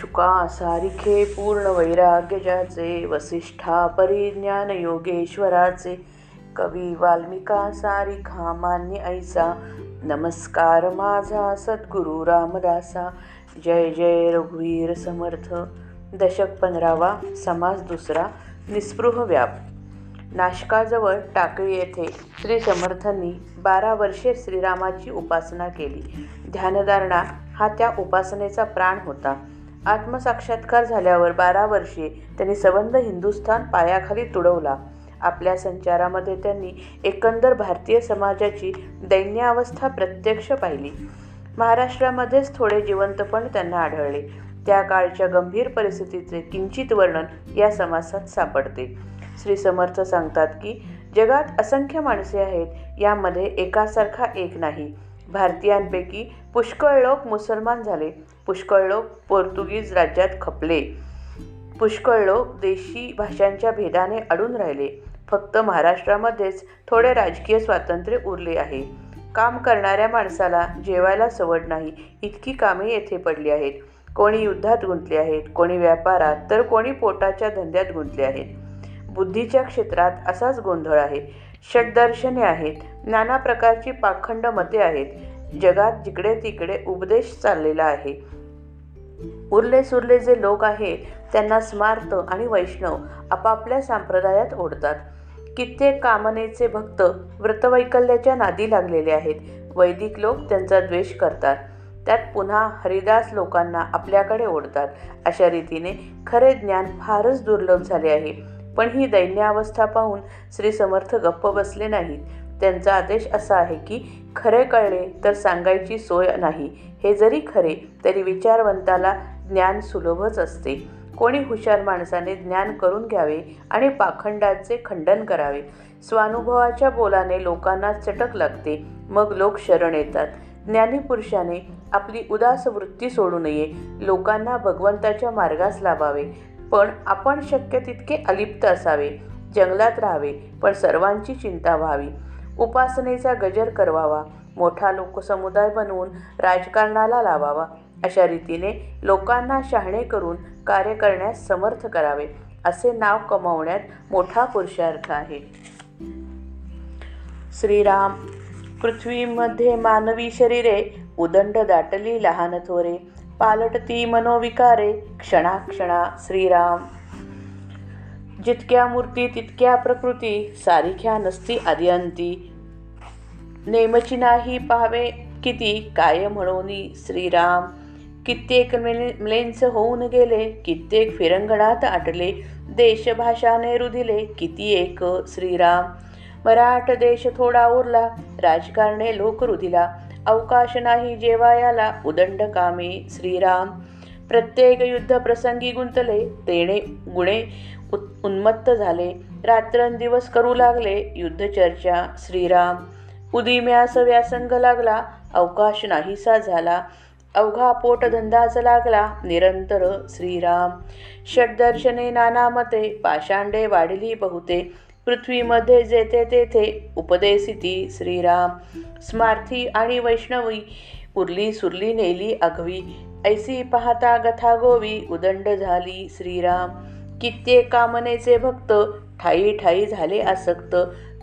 शुका सारिखे पूर्ण वैराग्य ज्याचे वसिष्ठा परिज्ञान योगेश्वराचे कवी वाल्मिका सारिखा मान्य ऐसा नमस्कार माझा सद्गुरु रामदासा जय जय रघुवीर समर्थ दशक पंधरावा समास दुसरा निस्पृह व्याप. नाशकाजवळ टाकळी येथे श्री समर्थांनी बारा वर्षे श्रीरामाची उपासना केली. ध्यानधारणा हा त्या उपासनेचा प्राण होता. आत्मसाक्षात्कार झाल्यावर बारा वर्षे त्यांनी संबंध हिंदुस्थान पायाखाली तुडवला. आपल्या संचारामध्ये त्यांनी एकंदर भारतीय समाजाची दैन्यावस्था प्रत्यक्ष पाहिली. महाराष्ट्रामध्येच थोडे जिवंतपण त्यांना आढळले. त्या काळच्या गंभीर परिस्थितीचे किंचित वर्णन या समासात सापडते. श्री समर्थ सांगतात की जगात असंख्य माणसे आहेत यामध्ये एकासारखा एक नाही. भारतीयांपैकी पुष्कळ लोक मुसलमान झाले. पुष्कळ लोक पोर्तुगीज राज्यात खपले. पुष्कळ लोक देशी भाषांच्या भेदाने अडून राहिले. फक्त महाराष्ट्रामध्येच थोडे राजकीय स्वातंत्र्य उरले आहे. काम करणाऱ्या माणसाला जेवायला सवड नाही इतकी कामे येथे पडली आहेत. कोणी युद्धात गुंतले आहेत कोणी व्यापारात तर कोणी पोटाच्या धंद्यात गुंतले आहेत. बुद्धीच्या क्षेत्रात असाच गोंधळ आहे. षटदर्शने आहेत नाना प्रकारची पाखंड मते आहेत. जगात जिकडे तिकडे उपदेश चाललेला आहे. उरले सुरले जे लोक आहेत त्यांना स्मार्त आणि वैष्णव आपापल्या संप्रदायात ओढतात. कित्येक कामनेचे भक्त व्रतवैकल्याच्या नादी लागलेले आहेत. वैदिक लोक त्यांचा द्वेष करतात. त्यात पुन्हा हरिदास लोकांना आपल्याकडे ओढतात. अशा रीतीने खरे ज्ञान फारच दुर्लभ झाले आहे. पण ही दैन्यावस्था पाहून श्री समर्थ गप्प बसले नाहीत. त्यांचा आदेश असा आहे की खरे कळले तर सांगायची सोय नाही. हे जरी खरे तरी विचारवंताला ज्ञान सुलभच असते. कोणी हुशार माणसाने ज्ञान करून घ्यावे आणि पाखंडाचे खंडन करावे. स्वानुभवाच्या बोलाने लोकांना चटक लागते मग लोक शरण येतात. ज्ञानी पुरुषाने आपली उदास वृत्ती सोडू नये. लोकांना भगवंताच्या मार्गास लावावे पण आपण शक्य तितके अलिप्त असावे. जंगलात राहावे पण सर्वांची चिंता व्हावी. उपासनेचा गजर करवावा मोठा लोकसमुदाय बनवून राजकारणाला लावावा अशा रीतीने लोकांना शहाणे करून कार्य करण्यास समर्थ करावे असे नाव कमावण्यात मोठा पुरुषार्थ आहे. श्रीराम पृथ्वीमध्ये मानवी शरीरे उदंड दाटली लहान थोरे पालटती मनोविकारे क्षणाक्षणा श्रीराम. जितक्या मूर्ती तितक्या प्रकृती सारिख्या नसती आदिअंती नेमची नाही पाहावे. किती काय म्हणून श्रीराम? कित्येक म्लेंच होऊन गेले. कित्येक फिरंगणात आटले. देशभाषाने रुधिले. किती एक श्रीराम? मराठ देश थोडा उरला. राजकारणे लोक रुधिला. अवकाश नाही जेवायाला. उदंड कामे श्रीराम. प्रत्येक युद्ध प्रसंगी गुंतले. तेणे गुणे उन्मत्त झाले. रात्रंदिवस करू लागले. युद्धचर्चा श्रीराम. उदिम्यास व्यासंग लागला अवकाश नाहीसा झाला अवघा पोटधंदाच लागला निरंतर श्रीराम. षडदर्शने नाना मते पाषांडे वाढली बहुते. पृथ्वीमध्ये जेथे तेथे उपदेसिती श्रीराम. स्मार्थी आणि वैष्णवी उरली सुरली नेली अघवी ऐसी पाहता गथा गोवी उदंड झाली श्रीराम. कित्येक कामनेचे भक्त ठाई ठाई झाले आसक्त.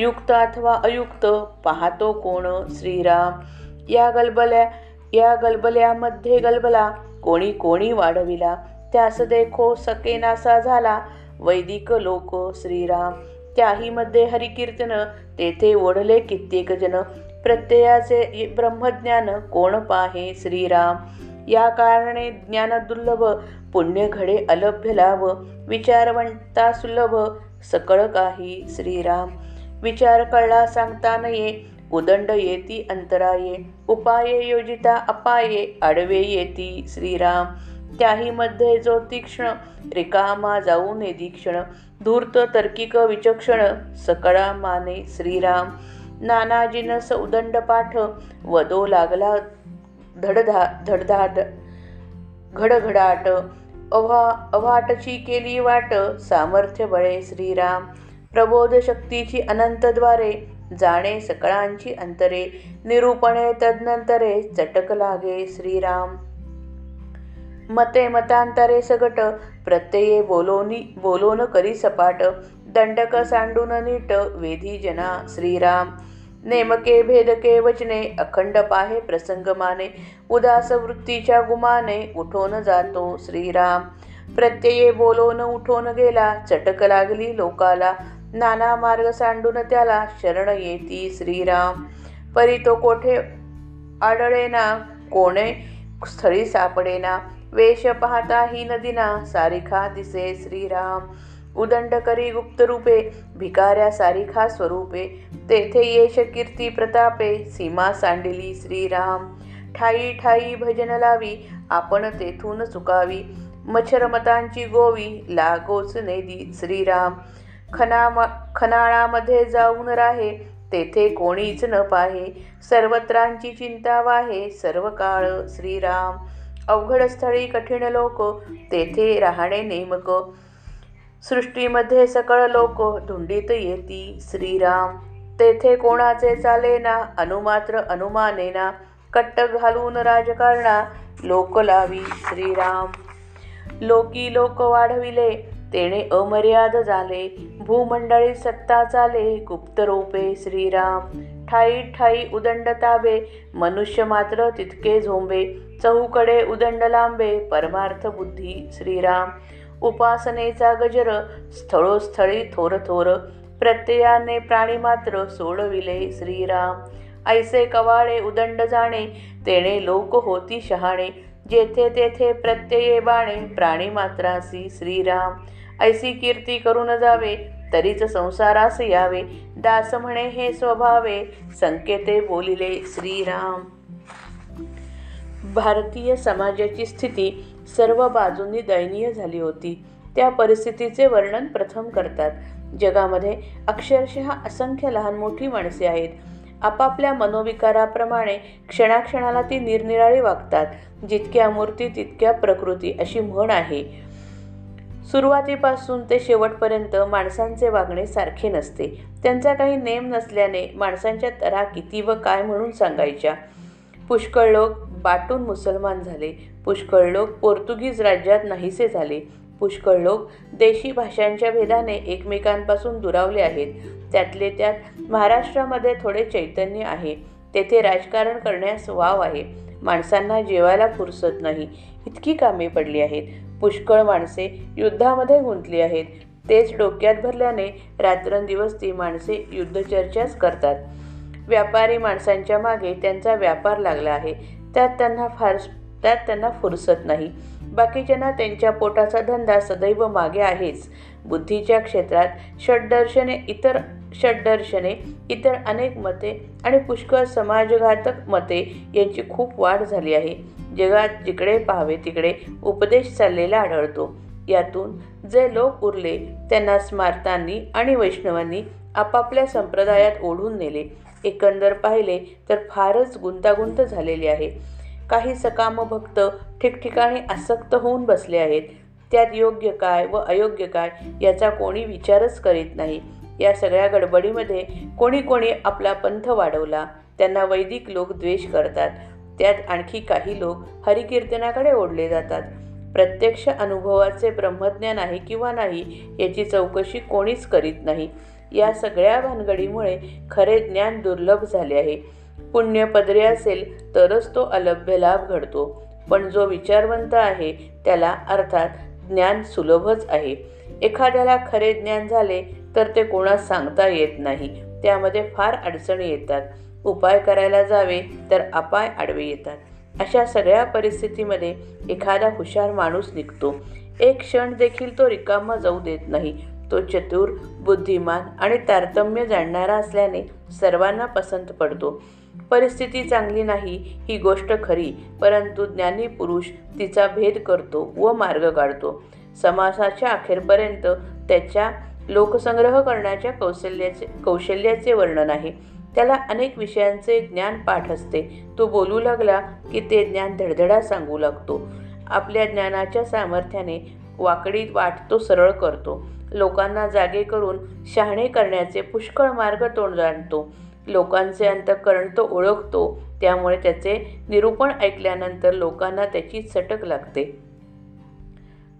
युक्त अथवा अयुक्त पाहतो कोण श्रीराम. या गलबल्या या गलबल्यामध्ये गलबला कोणी कोणी वाढविला. त्यास देखो सकेनासा झाला वैदिक लोक श्रीराम. त्याहीमध्ये हरिकीर्तन तेथे ओढले कित्येक जन. प्रत्ययाचे ब्रह्मज्ञान कोण पाहे श्रीराम? या कारणे ज्ञान दुर्लभ पुण्य घडे अलभ्य लाभ. विचारवंता सुलभ सकळ काही श्रीराम. विचार कळला सांगता नये. उदंड येती अंतराये. उपाये योजिता अपाये. आडवे येती श्रीराम. त्याही मध्ये जो तीक्ष्ण. रिकामा जाऊ दीक्षण. धूर्त तर्किक विचक्षण. सकळा माने श्रीराम. नाना जिनस उदंड पाठ. वदो लागला धडधा धडधाड घडघडाट. अव्हा अव्हाटची केली वाट. सामर्थ्य बळे श्रीराम. प्रबोध शक्तीची अनंतद्वारे जाणे सकळांची अंतरे निरूपणे तदनंतरे चटक लागे श्रीराम. मते मतांतरे सगट प्रत्यये बोलोनी बोलोन करी सपाट दंडक सांडून नीट वेधी जना श्रीराम. नेमके भेदके वचने अखंड पाहे प्रसंग माने उदास वृत्तीच्या गुमाने उठून जातो श्रीराम. प्रत्यये बोलोन उठून गेला चटक लागली लोकाला नाना मार्ग सांडून त्याला शरण येती श्रीराम. परी तो कोठे आढळेना? कोणे स्थळी सापडेना? वेश पाहता ही नदीना सारिखा दिसे श्रीराम. उदंड करी गुप्त रूपे भिकाऱ्या सारिखा स्वरूपे. तेथे येश कीर्ती प्रतापे सीमा सांडिली श्रीराम. ठाई ठाई भजन लावी आपण तेथून चुकावी मच्छरमतांची गोवी लागोच नेदी श्रीराम. खना खनाळामध्ये जाऊन राहे तेथे कोणीच न पाहे. सर्वत्रांची चिंता वाहे सर्व काळ श्रीराम. अवघड स्थळी कठीण लोक तेथे राहणे नेमक. सृष्टीमध्ये सकळ लोक धुंडीत येती श्रीराम. तेथे कोणाचे चालेना अनुमात्र अनुमानेना कट्ट घालून राजकारणा लोक लावी श्रीराम. लोकी लोक वाढविले तेणे अमर्याद झाले. भूमंडळी सत्ता चाले. गुप्त रोपे श्रीराम. ठाई ठाई उदंड ताबे. मनुष्य मात्र तितके झोंबे. चहूकडे उदंड लांबे. परमार्थ बुद्धी श्रीराम. उपासनेचा गजर. स्थळोस्थळी थोर थोर. प्रत्ययाने प्राणी मात्र सोडविले श्रीराम. ऐसे कवाळे उदंड जाणे. तेणे लोक होती शहाणे. जेथे तेथे प्रत्यये बाणे. प्राणी मात्रासी श्रीराम. ऐसी कीर्ती करून जावे तरीच संसारास यावे. दास म्हणे हे स्वभावे. संकेते बोलिले श्रीराम. भारतीय समाजाची स्थिती सर्व बाजूंनी दयनीय झाली होती. त्या परिस्थितीचे वर्णन प्रथम करतात. जगामध्ये अक्षरशः असंख्य लहान मोठी माणसे आहेत. आपापल्या मनोविकाराप्रमाणे क्षणाक्षणाला ती निरनिराळी वागतात. जितक्या मूर्ती तितक्या प्रकृती अशी म्हण आहे. सुरुवातीपासून ते शेवटपर्यंत माणसांचे वागणे सारखे नसते. त्यांचा काही नेम नसल्याने माणसांच्या तरा किती व काय म्हणून सांगायच्या? पुष्कळ लोक बाटून मुसलमान झाले. पुष्कळ लोक पोर्तुगीज राज्यात नाहीसे झाले. पुष्कळ लोक देशी भाषांच्या भेदाने एकमेकांपासून दुरावले आहेत. त्यातले त्यात महाराष्ट्रामध्ये थोडे चैतन्य आहे. तेथे राजकारण करण्यास वाव आहे. माणसांना जेवायला फुरसत नाही. इतकी कामे पडली आहेत. पुष्कळ माणसे युद्धामध्ये गुंतली आहेत. तेच डोक्यात भरल्याने रात्रंदिवस ती माणसे युद्धचर्चाच करतात. व्यापारी माणसांच्या मागे त्यांचा व्यापार लागला आहे. त्यात त्यांना फार त्यात त्यांना फुरसत नाही. बाकीच्यांना त्यांच्या पोटाचा धंदा सदैव मागे आहेच. बुद्धीच्या क्षेत्रात षड्दर्शने इतर षड्दर्शने इतर अनेक मते आणि पुष्कळ समाजघातक मते यांची खूप वाढ झाली आहे. जगात जिकडे पाहावे तिकडे उपदेश चाललेला आढळतो. यातून जे लोक उरले त्यांना स्मारतांनी आणि वैष्णवांनी आपापल्या संप्रदायात ओढून नेले. एकंदर पाहिले तर फारच गुंतागुंत झालेली आहे. काही सकाम भक्त ठिकठिकाणी आसक्त होऊन बसले आहेत. त्यात योग्य काय व अयोग्य काय याचा कोणी विचारच करीत नाही. या सगळ्या गडबडीमध्ये कोणी कोणी आपला पंथ वाढवला. त्यांना वैदिक लोक द्वेष करतात. त्यात आणखी काही लोक हरिकीर्तनाकडे ओढले जातात. प्रत्यक्ष अनुभवाचे ब्रह्मज्ञान आहे किंवा नाही याची चौकशी कोणीच करीत नाही. या सगळ्या भानगडीमुळे खरे ज्ञान दुर्लभ झाले आहे. पुण्य पदरी असेल तरच तो अलभ्य लाभ घडतो. पण जो विचारवंत आहे त्याला अर्थात ज्ञान सुलभच आहे. एखाद्याला खरे ज्ञान झाले तर ते कोणास सांगता येत नाही. त्यामध्ये फार अडचणी येतात. उपाय करायला जावे तर अपाय आडवे येतात. अशा सगळ्या परिस्थितीमध्ये एखादा हुशार माणूस निघतो. एक क्षण देखील तो रिकामा जाऊ देत नाही. तो चतुर बुद्धिमान आणि तारतम्य जाणणारा असल्याने सर्वांना पसंत पडतो. परिस्थिती चांगली नाही ही गोष्ट खरी परंतु ज्ञानी पुरुष तिचा भेद करतो व मार्ग काढतो. समासाच्या अखेरपर्यंत त्याच्या लोकसंग्रह करण्याच्या कौशल्याचे कौशल्याचे वर्णन आहे. त्याला अनेक विषयांचे ज्ञान पाठ असते. तो बोलू लागला की ते ज्ञान धडधडा सांगू लागतो. आपल्या ज्ञानाच्या सामर्थ्याने वाकडी वाट तो सरळ करतो. लोकांना जागे करून शहाणे करण्याचे पुष्कळ मार्ग तोंड जाणतो. लोकांचे अंतःकरण तो ओळखतो. त्यामुळे त्याचे निरूपण ऐकल्यानंतर लोकांना त्याची चटक लागते.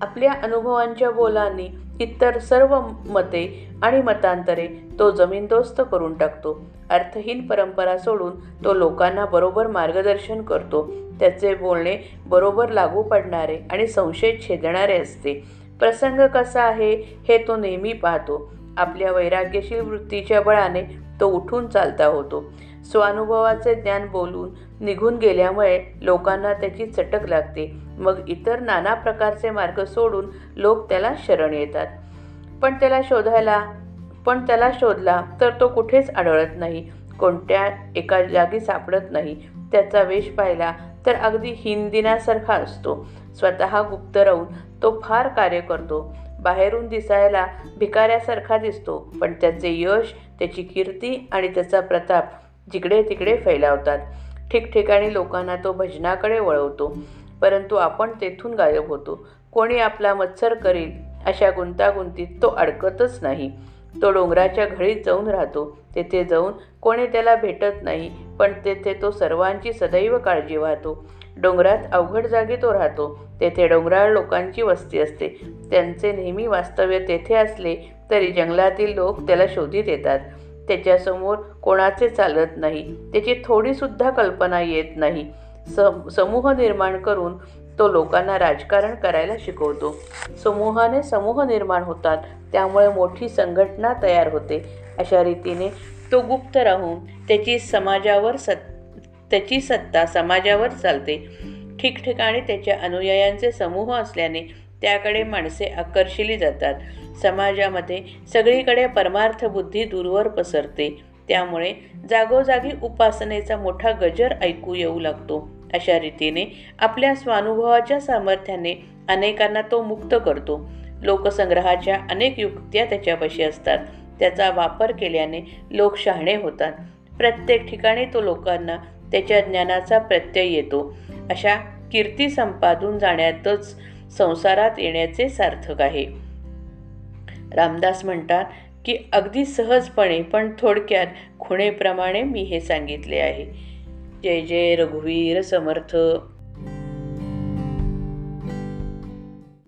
आपल्या अनुभवांच्या बोलांनी इतर सर्व मते आणि मतांतरे तो जमीनदोस्त करून टाकतो. अर्थहीन परंपरा सोडून तो लोकांना बरोबर मार्गदर्शन करतो. त्याचे बोलणे बरोबर लागू पडणारे आणि संशय छेदणारे असते. प्रसंग कसा आहे हे तो नेहमी पाहतो. आपल्या वैराग्यशील वृत्तीच्या बळाने तो उठून चालता होतो. स्वानुभवाचे ज्ञान बोलून निघून गेल्यामुळे लोकांना त्याची चटक लागते. मग इतर नाना प्रकारचे मार्ग सोडून लोक त्याला शरण येतात. पण त्याला शोधायला पण त्याला शोधला तर तो कुठेच आढळत नाही कोणत्या एका जागी सापडत नाही. त्याचा वेश पाहिला तर अगदी हिंदिनासारखा असतो. स्वतः गुप्त राहून तो फार कार्य करतो. बाहेरून दिसायला भिकाऱ्यासारखा दिसतो पण त्याचे यश त्याची कीर्ती आणि त्याचा प्रताप जिकडे तिकडे फैलावतात. ठिकठिकाणी लोकांना तो भजनाकडे वळवतो. परंतु आपण तेथून गायब होतो. कोणी आपला मत्सर करील अशा गुंतागुंतीत तो अडकतच नाही. तो डोंगराच्या घळीत जाऊन राहतो. तेथे जाऊन कोणी त्याला भेटत नाही पण तेथे तो सर्वांची सदैव काळजी वाहतो. डोंगरात अवघड जागी तो राहतो. तेथे डोंगराळ लोकांची वस्ती असते. त्यांचे नेहमी वास्तव्य तेथे असले तरी जंगलातील लोक त्याला शोधित येतात. त्याच्यासमोर कोणाचे चालत नाही. त्याची थोडीसुद्धा कल्पना येत नाही. सम समूह निर्माण करून तो लोकांना राजकारण करायला शिकवतो. समूहाने समूह निर्माण होतात त्यामुळे मोठी संघटना तयार होते. अशा रीतीने तो गुप्त राहून त्याची समाजावर सत् त्याची सत्ता समाजावर चालते. ठिकठिकाणी त्याच्या अनुयायांचे समूह असल्याने त्याकडे माणसे आकर्षिली जातात. समाजामध्ये सगळीकडे परमार्थ बुद्धी दूरवर पसरते. त्यामुळे जागोजागी उपासनेचा मोठा गजर ऐकू येऊ लागतो. अशा रीतीने आपल्या स्वानुभवाच्या सामर्थ्याने अनेकांना तो मुक्त करतो. लोकसंग्रहाच्या अनेक युक्त्या त्याच्यापाशी असतात. त्याचा वापर केल्याने लोक शहाणे होतात. प्रत्येक ठिकाणी तो लोकांना त्याच्या ज्ञानाचा प्रत्यय येतो. अशा कीर्ती संपादून जाण्यातच संसारात येण्याचे सार्थक आहे. रामदास म्हणतात की अगदी सहजपणे पण थोडक्यात खुणेप्रमाणे मी हे सांगितले आहे. जय जय रघुवीर समर्थ.